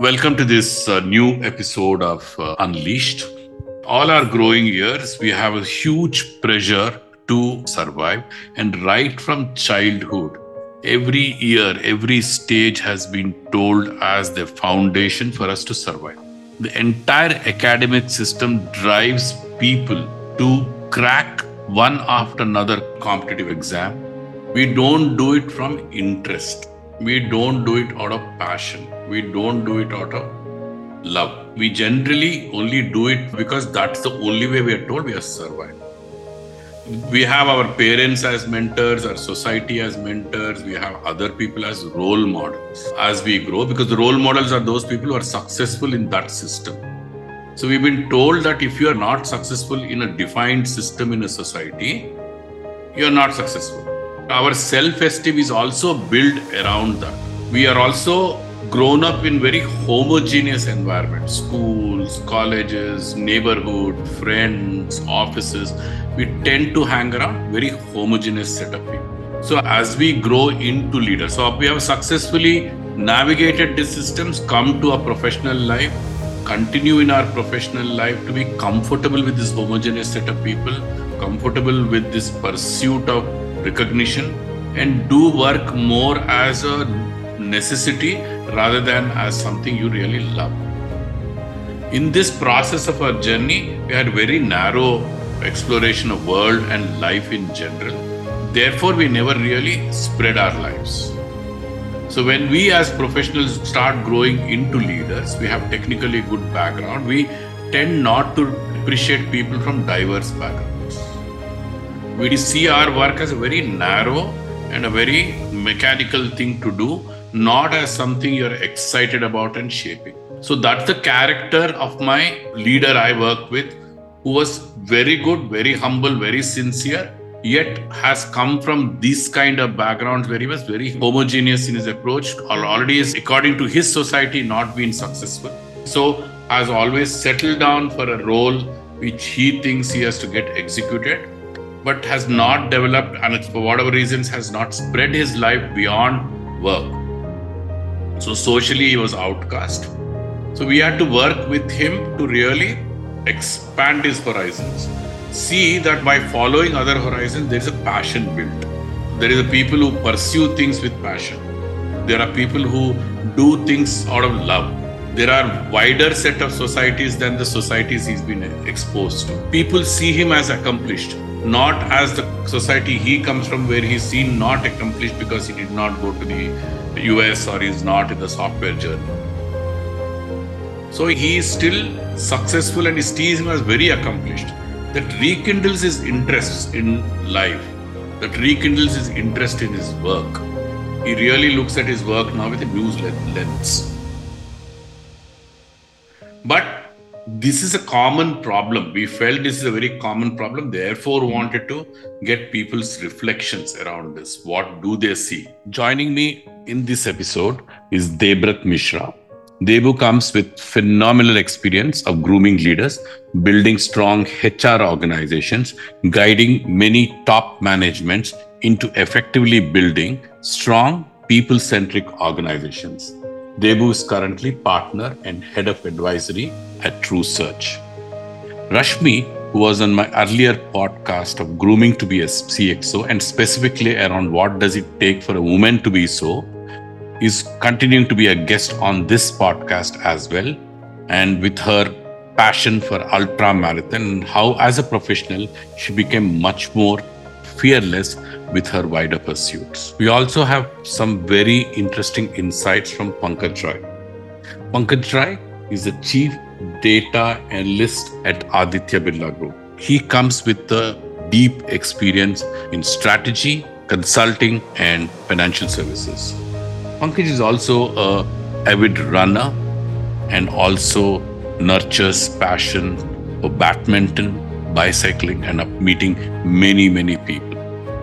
Welcome to this uh, new episode of uh, Unleashed. All our growing years, we have a huge pressure to survive. And right from childhood, every year, every stage has been told as the foundation for us to survive. The entire academic system drives people to crack one after another competitive exam. We don't do it from interest. We don't do it out of passion we don't do it out of love. We generally only do it because that's the only way we are told we are survive. We have our parents as mentors, our society as mentors, we have other people as role models as we grow because the role models are those people who are successful in that system. So we've been told that if you are not successful in a defined system in a society, you are not successful. Our self esteem is also built around that. We are also grown up in very homogeneous environments. Schools colleges neighborhood friends offices. We tend to hang around very homogeneous set of people. So as we grow into leaders so we have successfully navigated these systems come to a professional life continue in our professional life to be comfortable with this homogeneous set of people comfortable with this pursuit of recognition and do work more as a necessity rather than as something you really love. In this process of our journey, we had very narrow exploration of world and life in general. Therefore, we never really spread our lives. So when we as professionals start growing into leaders, we have technically good background, we tend not to appreciate people from diverse backgrounds. We see our work as a very narrow and a very mechanical thing to do not as something you're excited about and shaping. So that's the character of my leader I work with, who was very good, very humble, very sincere, yet has come from this kind of backgrounds where he was very homogeneous in his approach, or already is, according to his society, not been successful. So has always settled down for a role which he thinks he has to get executed, but has not developed and for whatever reasons has not spread his life beyond work. So socially, he was outcast. So we had to work with him to really expand his horizons. See that by following other horizons, there is a passion built. There is a people who pursue things with passion. There are people who do things out of love. There are wider set of societies than the societies he's been exposed to. People see him as accomplished, not as the society he comes from, where he's seen not accomplished because he did not go to the US or is not in the software journey. So he is still successful and he sees him as very accomplished. That rekindles his interest in life, that rekindles his interest in his work. He really looks at his work now with a new lens. But this is a common problem. We felt this is a very common problem, therefore, wanted to get people's reflections around this. What do they see? Joining me in this episode is Debrat Mishra. Debu comes with phenomenal experience of grooming leaders, building strong HR organizations, guiding many top managements into effectively building strong people centric organizations. Debu is currently partner and head of advisory at True Search. Rashmi, who was on my earlier podcast of grooming to be a CXO and specifically around what does it take for a woman to be so, is continuing to be a guest on this podcast as well. And with her passion for ultra marathon how, as a professional, she became much more fearless with her wider pursuits. We also have some very interesting insights from Pankaj Rai. Pankaj Rai is the chief data analyst at Aditya Birla Group. He comes with a deep experience in strategy, consulting, and financial services. Pankaj is also a avid runner and also nurtures passion for badminton, bicycling, and meeting many, many people.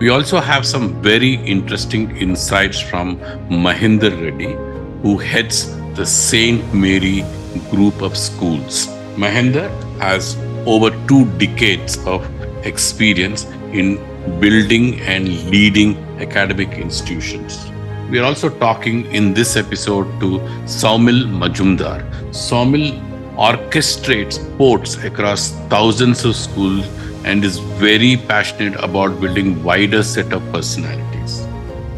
We also have some very interesting insights from Mahinder Reddy, who heads the St. Mary group of schools. Mahinder has over two decades of experience in building and leading academic institutions. we are also talking in this episode to Saumil Majmudar. Saumil orchestrates sports across thousands of schools and is very passionate about building wider set of personalities.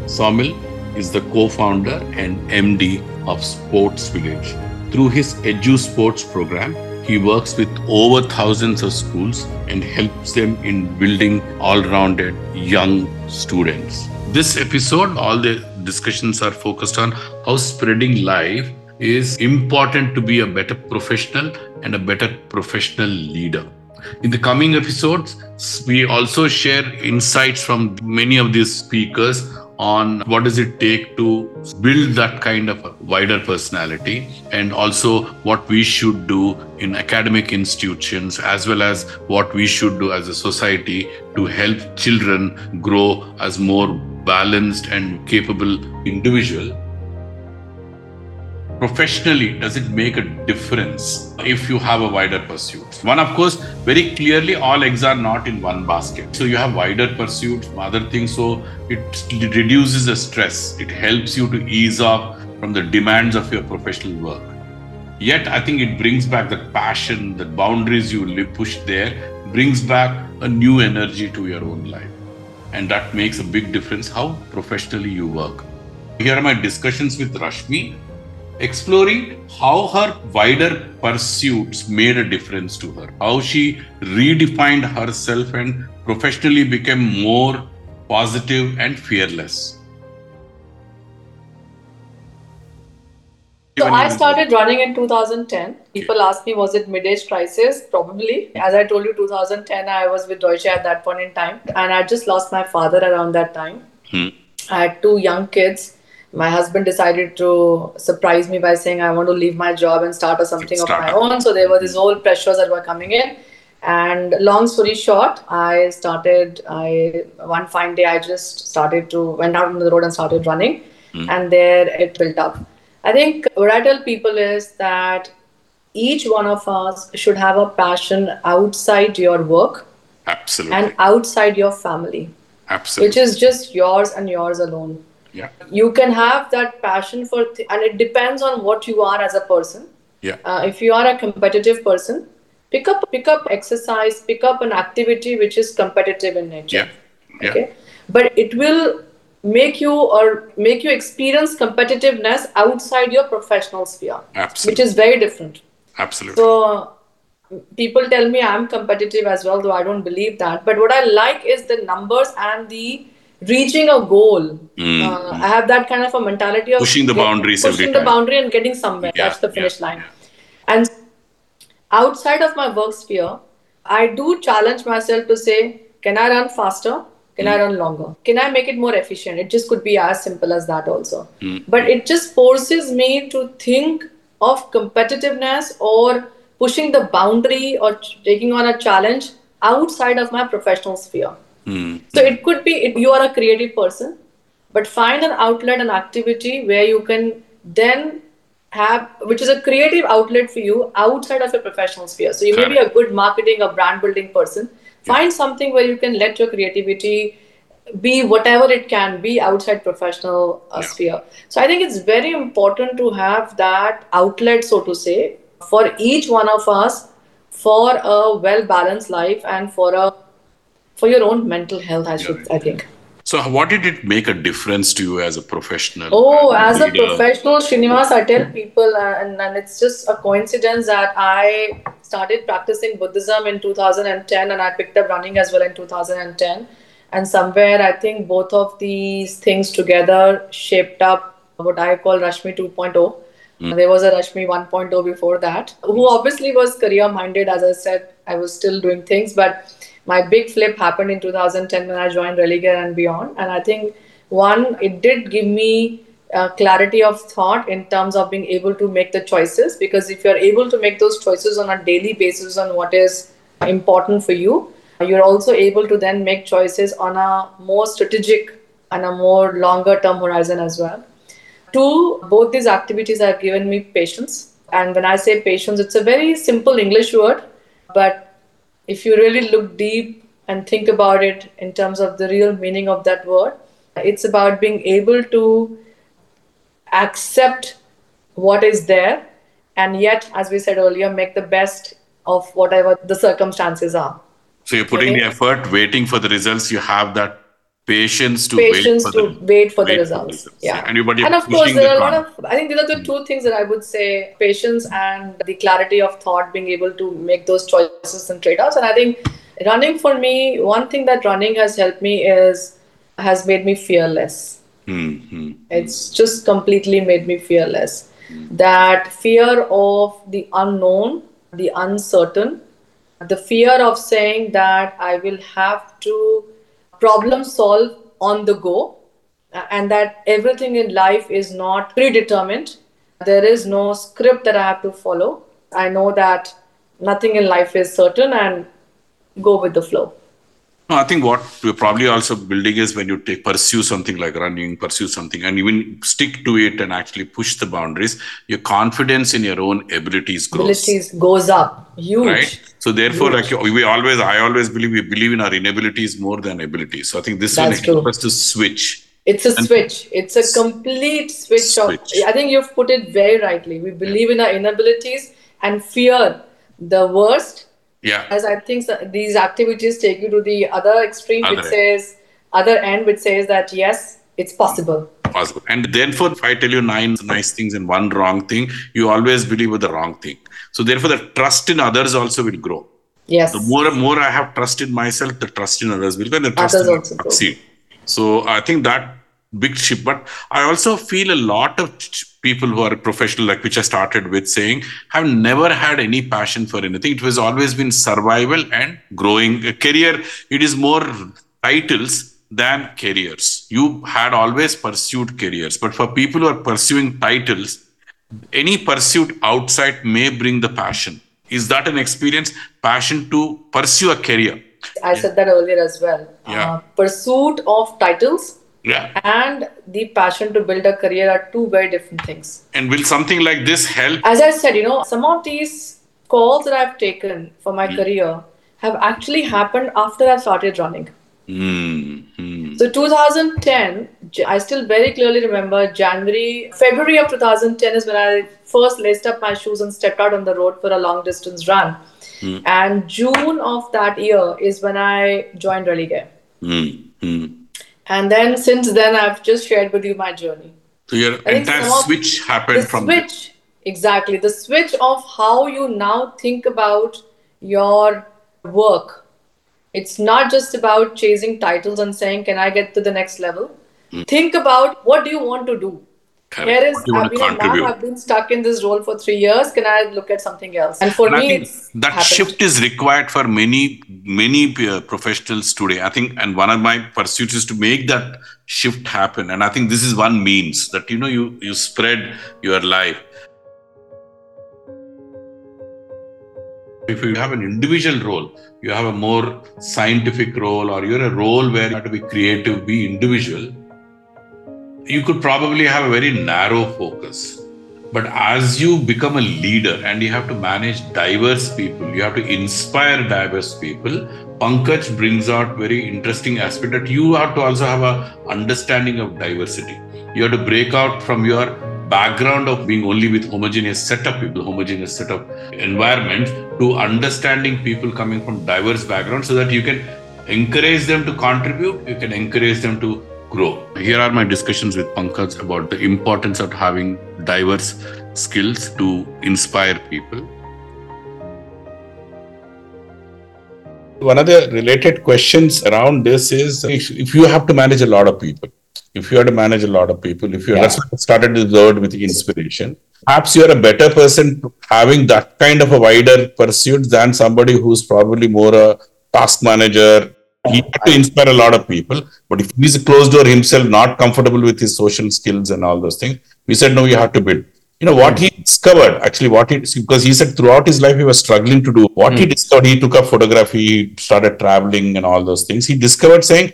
Saumil is the co-founder and MD of Sportz Village. Through his EduSports program, he works with over thousands of schools and helps them in building all-rounded young students. This episode, all the discussions are focused on how spreading life is important to be a better professional and a better professional leader. In the coming episodes, we also share insights from many of these speakers on what does it take to build that kind of wider personality and also what we should do in academic institutions as well as what we should do as a society to help children grow as more balanced and capable individual professionally does it make a difference if you have a wider pursuit? One of course very clearly all eggs are not in one basket. So you have wider pursuits other things so it reduces the stress. It helps you to ease off from the demands of your professional work. Yet i think it brings back the passion the boundaries you push there brings back a new energy to your own life. And that makes a big difference how professionally you work. Here are my discussions with rashmi exploring how her wider pursuits made a difference to her, how she redefined herself and professionally became more positive and fearless. So I started running in 2010. People ask me, was it mid-age crisis? Probably. As I told you, 2010, I was with Deutsche at that point in time, and I just lost my father around that time. Hmm. I had two young kids my husband decided to surprise me by saying I want to leave my job and start a something start. of my own. So there were these whole pressures that were coming in. And long story short, I started. I one fine day I just started to went out on the road and started running, mm. and there it built up. I think what I tell people is that each one of us should have a passion outside your work, absolutely, and outside your family, absolutely, which is just yours and yours alone yeah. You can have that passion for th- and it depends on what you are as a person. Yeah. Uh, if you are a competitive person pick up pick up exercise pick up an activity which is competitive in nature. Yeah, yeah. okay? But it will make you or make you experience competitiveness outside your professional sphere absolutely. which is very different. Absolutely. So people tell me i'm competitive as well though i don't believe that. But what i like is the numbers and the reaching a goal. Mm. Uh, I have that kind of a mentality of pushing the boundaries, pushing the boundary and getting somewhere. Yeah, That's the finish yeah, line. Yeah. And outside of my work sphere, I do challenge myself to say, can I run faster? Can mm. I run longer? Can I make it more efficient? It just could be as simple as that also. Mm. But it just forces me to think of competitiveness or pushing the boundary or taking on a challenge outside of my professional sphere. Mm. So it could be it, you are a creative person, but find an outlet, an activity where you can then have, which is a creative outlet for you outside of your professional sphere. So you may be a good marketing or brand building person. Find yeah. something where you can let your creativity be whatever it can be outside professional uh, yeah. sphere. So I think it's very important to have that outlet, so to say, for each one of us for a well balanced life and for a for your own mental health i should yeah. i think so what did it make a difference to you as a professional oh as leader? a professional srinivas i tell people uh, and, and it's just a coincidence that i started practicing buddhism in 2010 and i picked up running as well in 2010 and somewhere i think both of these things together shaped up what i call rashmi 2.0 mm. there was a rashmi 1.0 before that who obviously was career minded as i said i was still doing things but my big flip happened in 2010 when I joined Religare and beyond. And I think one, it did give me uh, clarity of thought in terms of being able to make the choices. Because if you're able to make those choices on a daily basis on what is important for you, you're also able to then make choices on a more strategic and a more longer term horizon as well. Two, both these activities have given me patience. And when I say patience, it's a very simple English word, but if you really look deep and think about it in terms of the real meaning of that word, it's about being able to accept what is there, and yet, as we said earlier, make the best of whatever the circumstances are. So you're putting Okay. the effort, waiting for the results. You have that patience to Patience wait for to the wait for the wait results. Yeah. And, and of course there the are a lot of i think these are the two things that i would say patience and the clarity of thought being able to make those choices and trade-offs and i think running for me one thing that running has helped me is has made me fearless Hmm, hmm. it's just completely made me fearless that fear of the unknown the uncertain the fear of saying that i will have to problem solve on the go uh, and that everything in life is not predetermined. There is no script that i have to follow. I know that nothing in life is certain and go with the flow No, I think what we're probably also building is when you take pursue something like running, pursue something, and even stick to it and actually push the boundaries, your confidence in your own abilities grows. abilities goes up huge Right. So therefore, like we always, I always believe we believe in our inabilities more than abilities. So I think this will That's help true. us to switch. It's a switch. It's a complete switch, Switch. of. I think you've put it very rightly. We believe in our inabilities and fear the worst. Yeah. As I think so- these activities take you to the other extreme, which end. says other end, which says that yes, it's possible. possible. And therefore, if I tell you nine nice things and one wrong thing, you always believe with the wrong thing. So therefore, the trust in others also will grow. Yes. The more and more I have trust in myself, the trust in others will grow, and the trust Others grow. succeed. So I think that big shift. But I also feel a lot of people who are professional, like which I started with saying, have never had any passion for anything. It was always been survival and growing a career. It is more titles than careers. You had always pursued careers, but for people who are pursuing titles, any pursuit outside may bring the passion. Is that an experience? Passion to pursue a career. I said that earlier as well. Yeah. Uh, pursuit of titles Yeah. and the passion to build a career are two very different things. And will something like this help? as I said, you know, some of these calls that I've taken for Hmm. my career have actually happened after I started running. Hmm. hmm. So 2010, i still very clearly remember January, February of 2010 is when I first laced up my shoes and stepped out on the road for a long distance run. And June of that year is when I joined Religare. And then since then, I've just shared with you my journey. So your I entire switch happened from the switch. Exactly. The switch of how you now think about your work. It's not just about chasing titles and saying can i get to the next level? Hmm. Think about what do you want to do. Here is you I've to been, now contribute? i've been stuck in this role for three years. Can i look at something else? And for And I me that happened. shift is required for many many uh, professionals today. I think and one of my pursuits is to make that shift happen. And i think this is one means that you know you you spread your life. If you have an individual role you have a more scientific role or you're a role where you have to be creative be individual you could probably have a very narrow focus but as you become a leader and you have to manage diverse people, you have to inspire diverse people, Pankaj brings out very interesting aspect that you have to also have a understanding of diversity. You have to break out from your background of being only with homogeneous set of people, homogeneous set of environment to understanding people coming from diverse backgrounds so that you can encourage them to contribute, you can encourage them to grow. Here are my discussions with Pankaj about the importance of having diverse skills to inspire people. One of the related questions around this is if, if you have to manage a lot of people, if you have to manage a lot of people, if you Yeah. that's why I started this word with inspiration, perhaps you're a better person having that kind of a wider pursuit than somebody who's probably more a task manager. He had to inspire a lot of people, but if he's a closed door himself, not comfortable with his social skills and all those things, we said no, you have to build. You know what he discovered actually, what he because he said throughout his life he was struggling to do. What he hmm. discovered, he took up photography, he started traveling and all those things. He discovered saying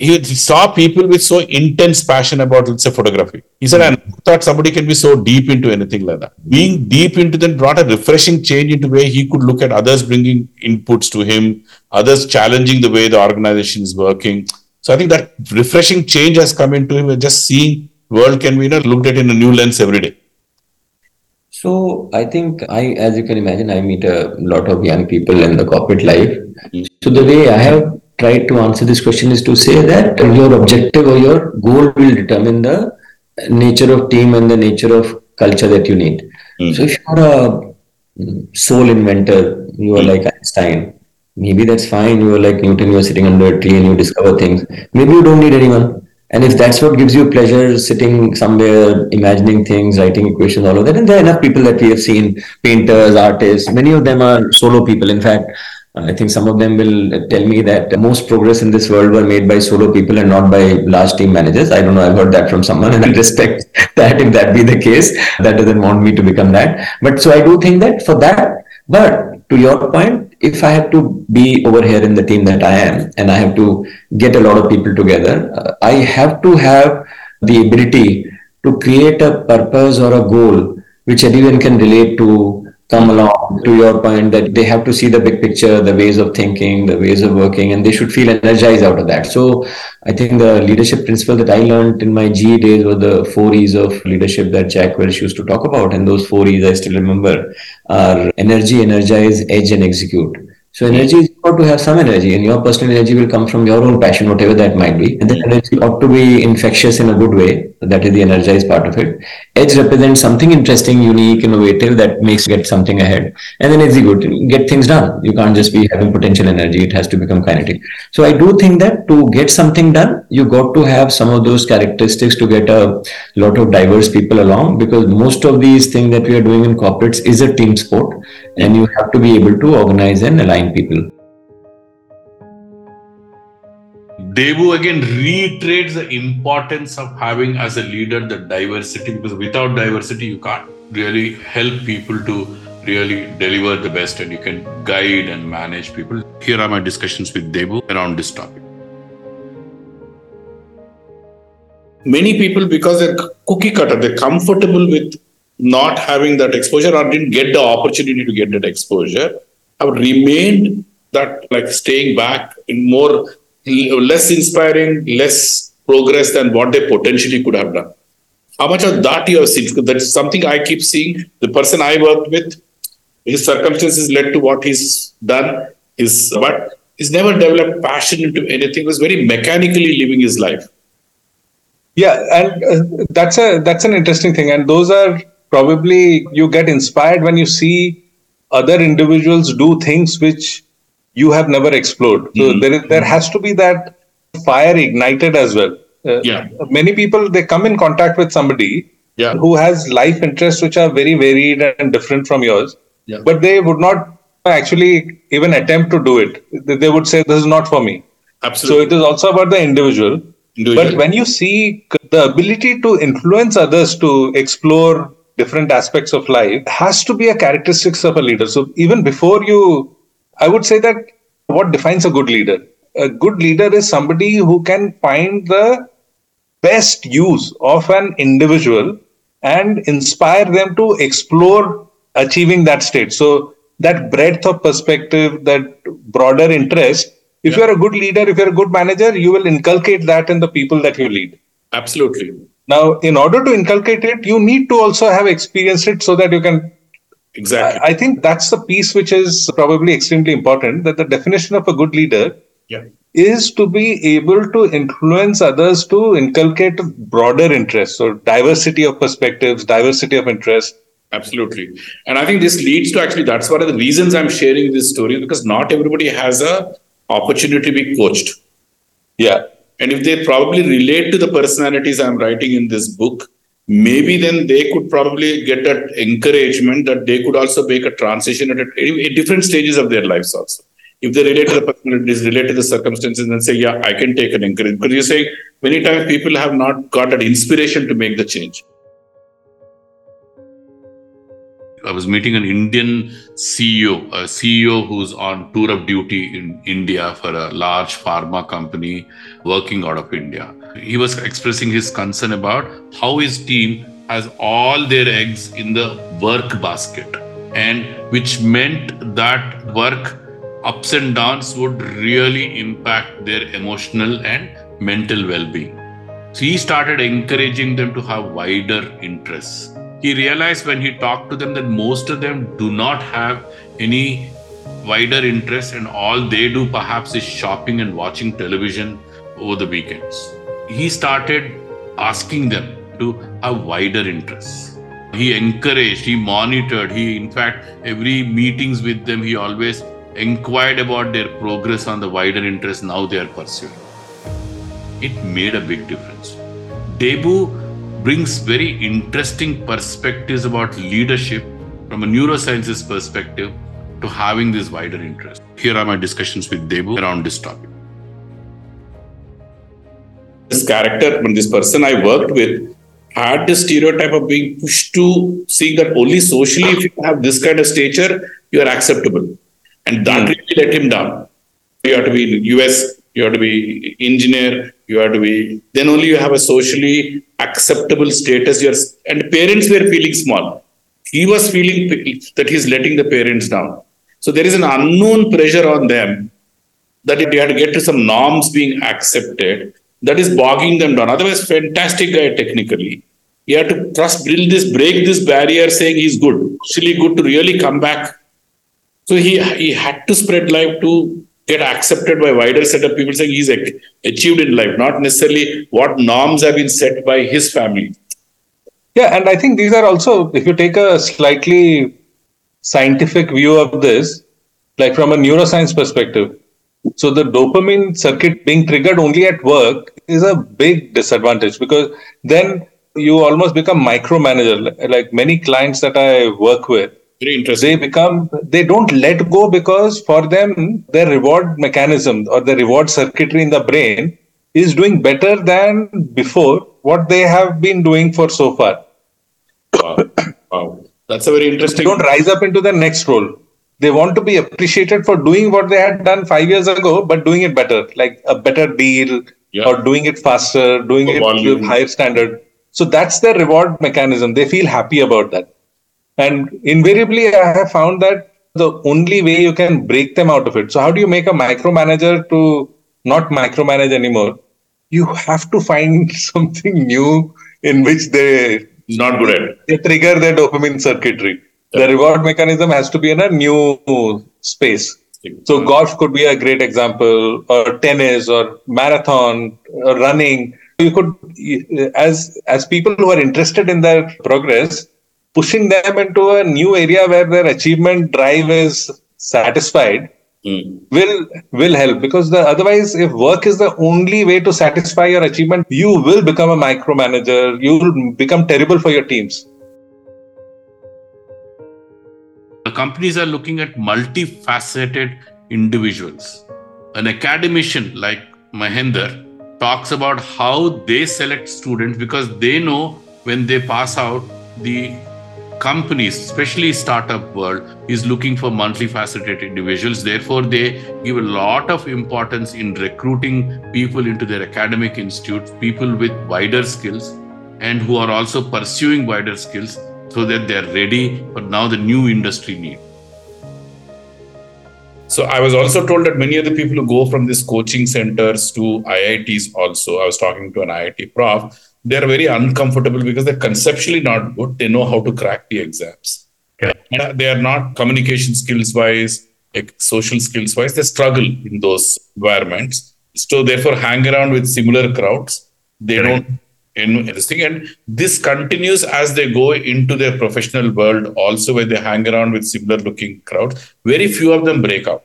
he, saw people with so intense passion about let's say photography. He said, and I thought somebody can be so deep into anything like that. Being deep into them brought a refreshing change into way he could look at others bringing inputs to him, others challenging the way the organization is working. So I think that refreshing change has come into him with just seeing world can be you know, looked at in a new lens every day? So I think I, as you can imagine, I meet a lot of young people in the corporate life. Mm. So the way I have tried to answer this question is to say that your objective or your goal will determine the nature of team and the nature of culture that you need. Mm. So if you're a mm, sole inventor, you are Mm. like Einstein. Maybe that's fine. You are like Newton. You are sitting under a tree and you discover things. Maybe you don't need anyone. And if that's what gives you pleasure, sitting somewhere, imagining things, writing equations, all of that, and there are enough people that we have seen, painters, artists, many of them are solo people. In fact, I think some of them will tell me that most progress in this world were made by solo people and not by large team managers. I don't know, I've heard that from someone, and I respect that if that be the case. That doesn't want me to become that. But so I do think that for that, but to your point, if I have to be over here in the team that I am, and I have to get a lot of people together, uh, I have to have the ability to create a purpose or a goal which everyone can relate to, come along to your point that they have to see the big picture, the ways of thinking, the ways of working, and they should feel energized out of that. So I think the leadership principle that I learned in my GE days were the four E's of leadership that Jack Welch used to talk about. And those four E's I still remember are energy, energize, edge, and execute. So energy is got to have some energy, and your personal energy will come from your own passion, whatever that might be. And the hmm. energy ought to be infectious in a good way. That is the energized part of it. Edge represents something interesting, unique, innovative that makes you get something ahead. And then execute, get things done. You can't just be having potential energy; it has to become kinetic. So I do think that to get something done, you got to have some of those characteristics to get a lot of diverse people along. Because most of these things that we are doing in corporates is a team sport, and you have to be able to organize and align people. Debu again reiterates the importance of having as a leader the diversity because without diversity you can't really help people to really deliver the best and you can guide and manage people. Here are my discussions with Debu around this topic. Many people, because they're cookie cutter, they're comfortable with not having that exposure or didn't get the opportunity to get that exposure, have remained that like staying back in more less inspiring, less progress than what they potentially could have done. How much of that you have seen? Because that's something I keep seeing. The person I worked with, his circumstances led to what he's done. His but he's never developed passion into anything. He was very mechanically living his life. Yeah, and uh, that's a that's an interesting thing, and those are probably you get inspired when you see other individuals do things which you have never explored. So Mhm. there is, there has to be that fire ignited as well. Uh, Yeah. Many people they come in contact with somebody Yeah. who has life interests which are very varied and different from yours, Yeah. but they would not actually even attempt to do it. They they would say, "This is not for me." Absolutely. So it is also about the individual. Individual. But when you see the ability to influence others to explore different aspects of life has to be a characteristics of a leader. So even before you, I would say that what defines a good leader? A good leader is somebody who can find the best use of an individual and inspire them to explore achieving that state. So that breadth of perspective, that broader interest. If you're a good leader, if you're a good manager, you will inculcate that in the people that you lead. Absolutely. Now, in order to inculcate it, you need to also have experienced it so that you can. Exactly. I I think that's the piece which is probably extremely important. That the definition of a good leader yeah. is to be able to influence others to inculcate broader interests. So, diversity of perspectives, diversity of interest. Absolutely. And I think this leads to actually that's one of the reasons I'm sharing this story because not everybody has a opportunity to be coached. Yeah. And if they probably relate to the personalities I'm writing in this book, maybe then they could probably get that encouragement that they could also make a transition at, a, at different stages of their lives also. If they relate to the to the circumstances, and say, yeah, I can take an encouragement. Because you say many times people have not got that inspiration to make the change. I was meeting an Indian CEO, a CEO who's on tour of duty in India for a large pharma company working out of India. He was expressing his concern about how his team has all their eggs in the work basket, and which meant that work ups and downs would really impact their emotional and mental well being. So he started encouraging them to have wider interests. He realized when he talked to them that most of them do not have any wider interests, and all they do perhaps is shopping and watching television over the weekends. He started asking them to have wider interests. He encouraged, he monitored, he, in fact, every meetings with them, he always inquired about their progress on the wider interests now they are pursuing. It made a big difference. Debu brings very interesting perspectives about leadership from a neurosciences perspective to having this wider interest. Here are my discussions with Debu around this topic. This character, when this person I worked with, had the stereotype of being pushed to seeing that only socially, if you have this kind of stature, you are acceptable. And that hmm. really let him down. You have to be in US, you have to be engineer, you have to be, then only you have a socially acceptable status. You're, and parents were feeling small. He was feeling that he's letting the parents down. So there is an unknown pressure on them that they have to get to some norms being accepted that is bogging them down. Otherwise, fantastic guy technically. You have to trust, build this, break this barrier, saying he's good, actually good to really come back. So he he had to spread life to get accepted by wider set of people, saying he's achieved in life, not necessarily what norms have been set by his family. Yeah, and I think these are also, if you take a slightly scientific view of this, like from a neuroscience perspective, so the dopamine circuit being triggered only at work is a big disadvantage because then you almost become micromanager. Like many clients that I work with, Very interesting. they become they don't let go because for them their reward mechanism or the reward circuitry in the brain is doing better than before what they have been doing for so far. Wow. wow. That's a very They interesting. don't rise up into the next role. They want to be appreciated for doing what they had done five years ago, but doing it better, like a better deal Yeah. or doing it faster, doing For it volume. with higher standard. So that's their reward mechanism. They feel happy about that. And invariably, I have found that the only way you can break them out of it. So, how do you make a micromanager to not micromanage anymore? You have to find something new in which they Not good at they trigger their dopamine circuitry. The reward mechanism has to be in a new space. So golf could be a great example, or tennis, or marathon, or running. You could, as as people who are interested in their progress, pushing them into a new area where their achievement drive is satisfied Mm. will will help because the otherwise if work is the only way to satisfy your achievement you will become a micromanager you will become terrible for your teams The companies are looking at multifaceted individuals. An academician like Mahender talks about how they select students because they know when they pass out, the companies, especially startup world, is looking for multifaceted individuals. Therefore, they give a lot of importance in recruiting people into their academic institutes, people with wider skills and who are also pursuing wider skills so that they're ready for now the new industry need. So I was also told that many of the people who go from these coaching centers to IITs also, I was talking to an IIT prof, they're very uncomfortable because they're conceptually not good. They know how to crack the exams. And uh, they are not communication skills wise, social skills wise, they struggle in those environments. So therefore hang around with similar crowds. They Correct. don't in this thing. And this continues as they go into their professional world also where they hang around with similar looking crowds. Very few of them break out.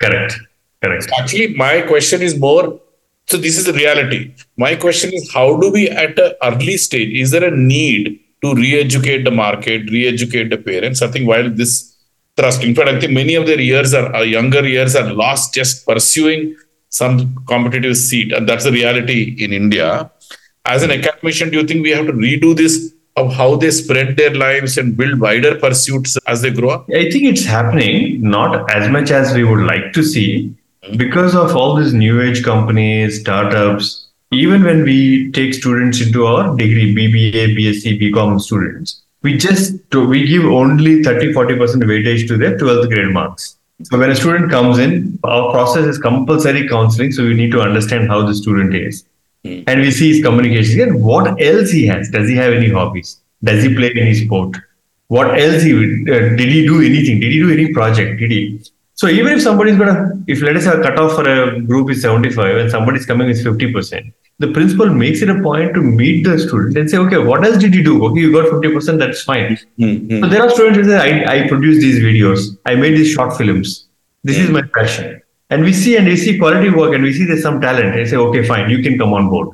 Correct. Correct. actually my question is more so this is the reality. My question is how do we at an early stage is there a need to re-educate the market re-educate the parents? I think while this thrust in fact i think many of their years are uh, younger years are lost just pursuing some competitive seat. And that's the reality in india as an hmm. academician do you think we have to redo this of how they spread their lives and build wider pursuits as they grow up I think it's happening, not as much as we would like to see, hmm. because of all these new age companies, startups. Even when we take students into our degree, BBA, BSc, BCom students, we just we give only 30 40% weightage to their 12th grade marks. So when a student comes in, our process is compulsory counseling. So we need to understand how the student is. And we see his communication. And what else he has? Does he have any hobbies? Does he play any sport? What else he uh, did he do anything? Did he do any project? Did he? So even if somebody's gonna, if let us say a cutoff for a group is 75 and somebody's coming is 50 percent, the principal makes it a point to meet the student and say, okay, what else did you do? Okay, you got 50 percent, that's fine. Mm, So there are students who say, I, I produce these videos, I made these short films. This is my passion. And we see and we see quality work and we see there's some talent. I say, okay, fine, you can come on board.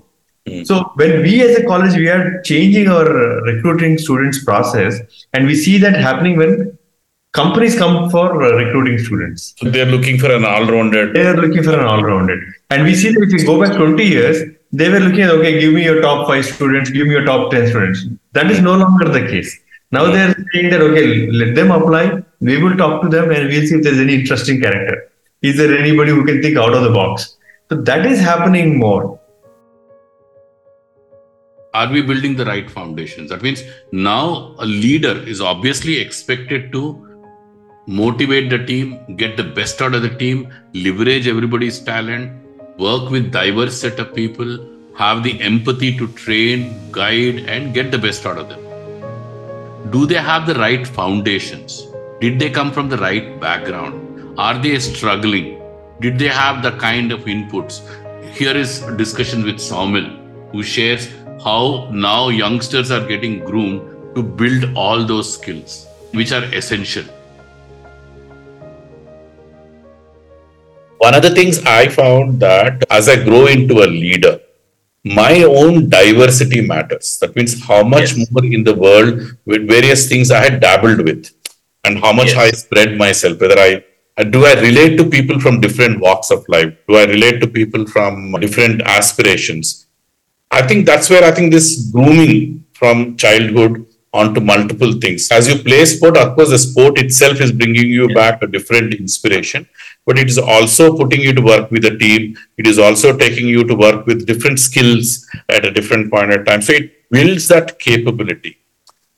Mm. So when we as a college, we are changing our recruiting students process and we see that happening when companies come for uh, recruiting students. So they're looking for an all-rounded. They are looking for an all-rounded. And we see that if you go back 20 years, they were looking at, okay, give me your top five students, give me your top 10 students. That is no longer the case. Now they're saying that, okay, let them apply. We will talk to them and we'll see if there's any interesting character. Is there anybody who can think out of the box? So that is happening more. Are we building the right foundations? That means now a leader is obviously expected to motivate the team, get the best out of the team, leverage everybody's talent, work with diverse set of people, have the empathy to train, guide, and get the best out of them. Do they have the right foundations? Did they come from the right background? Are they struggling? Did they have the kind of inputs? Here is a discussion with Saumil, who shares how now youngsters are getting groomed to build all those skills, which are essential. One of the things I found that as I grow into a leader, my own diversity matters. That means how much Yes. more in the world with various things I had dabbled with, and how much Yes. I spread myself. Whether I Uh, do I relate to people from different walks of life? Do I relate to people from different aspirations? I think that's where I think this grooming from childhood onto multiple things. As you play sport, of course, the sport itself is bringing you back a different inspiration, but it is also putting you to work with a team. It is also taking you to work with different skills at a different point in time. So it builds that capability.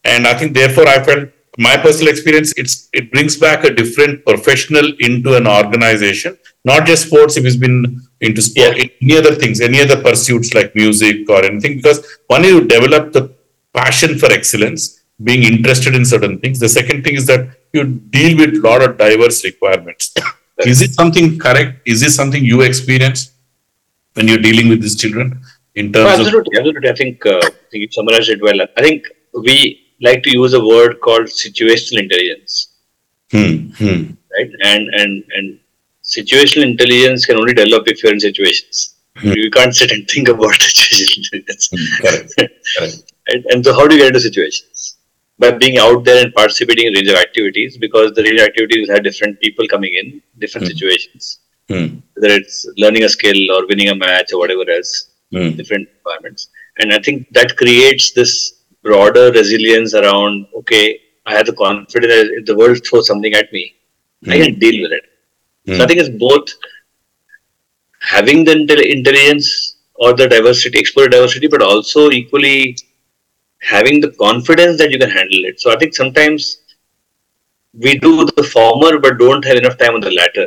And I think, therefore, I felt my personal experience, it's it brings back a different professional into an organization, not just sports, if it's been into sport, any other things, any other pursuits like music or anything, because one, you develop the passion for excellence, being interested in certain things. The second thing is that you deal with a lot of diverse requirements. is it something correct? Is this something you experience when you're dealing with these children in terms of absolutely, absolutely. I think, uh, I think you summarized it well. I think we like to use a word called situational intelligence, Hmm, hmm, right? And and and situational intelligence can only develop if you're in situations. Hmm. You can't sit and think about situational intelligence. hmm, correct, correct. and, and so, how do you get into situations? By being out there and participating in a range of activities, because the range of activities have different people coming in, different Hmm. situations. Hmm, Whether it's learning a skill or winning a match or whatever else. different environments. And I think that creates this broader resilience around, okay, I have the confidence that if the world throws something at me, I can deal with it. So I Hmm. think it's both having the intel- intelligence or the diversity, explore diversity, but also equally having the confidence that you can handle it. So I think sometimes we do the former but don't have enough time on the latter.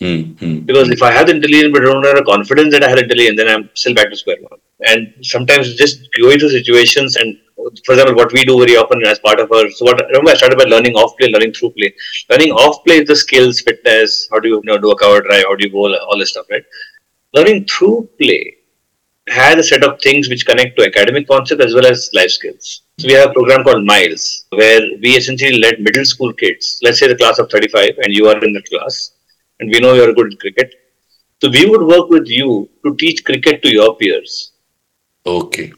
hmm, hmm. Because if I have the intelligence but don't have the confidence that I had intelligence, then I'm still back to square one. And sometimes just going through situations and for example, what we do very often as part of our so what remember I started by learning off play, learning through play. Learning off play is the skills, fitness, how do you, you know, do a cover drive, how do you bowl, all this stuff, right? Learning through play has a set of things which connect to academic concepts as well as life skills. So we have a program called Miles, where we essentially let middle school kids, let's say the class of 35, and you are in the class, and we know you're good at cricket. So we would work with you to teach cricket to your peers. Okay.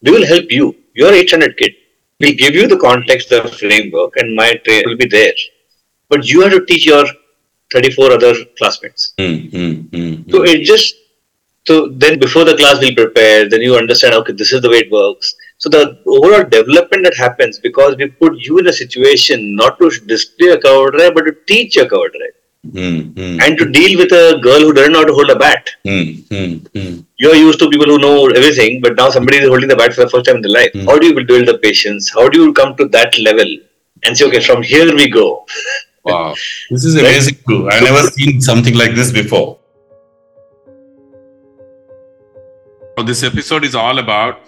We will help you. You're 800 kid. We'll give you the context, the framework, and my train will be there. But you have to teach your 34 other classmates. Hmm, hmm, hmm. So it just so then before the class we'll prepare, then you understand okay, this is the way it works. So the overall development that happens because we put you in a situation not to display a cover drive but to teach a cover drive. Hmm, And to deal with a girl who doesn't know how to hold a bat. hmm, hmm, hmm. You're used to people who know everything, but now somebody is holding the bat for the first time in their life. Hmm. How do you build the patience? How do you come to that level and say, okay, from here we go? Wow, this is amazing too. I've never seen something like this before. So this episode is all about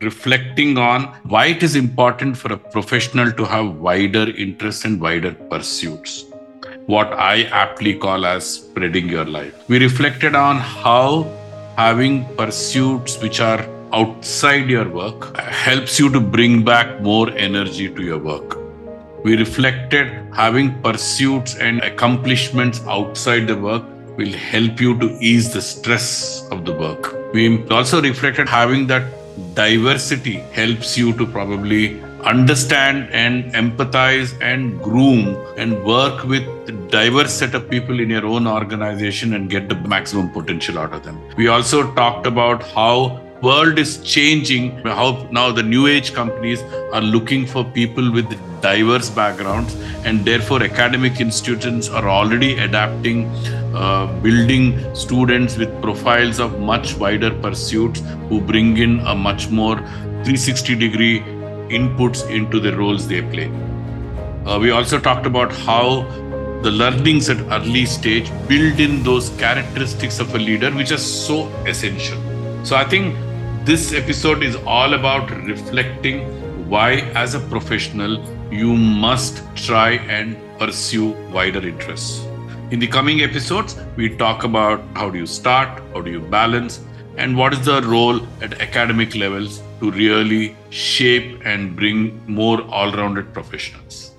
reflecting on why it is important for a professional to have wider interests and wider pursuits. What I aptly call as spreading your life. We reflected on how having pursuits which are outside your work helps you to bring back more energy to your work. We reflected having pursuits and accomplishments outside the work will help you to ease the stress of the work. We also reflected having that diversity helps you to probably understand and empathize and groom and work with diverse set of people in your own organization and get the maximum potential out of them. We also talked about how world is changing how now the new age companies are looking for people with diverse backgrounds and therefore academic institutions are already adapting uh, building students with profiles of much wider pursuits who bring in a much more 360 degree inputs into the roles they play uh, we also talked about how the learnings at early stage build in those characteristics of a leader which are so essential so i think this episode is all about reflecting why, as a professional, you must try and pursue wider interests. In the coming episodes, we talk about how do you start, how do you balance, and what is the role at academic levels to really shape and bring more all rounded professionals.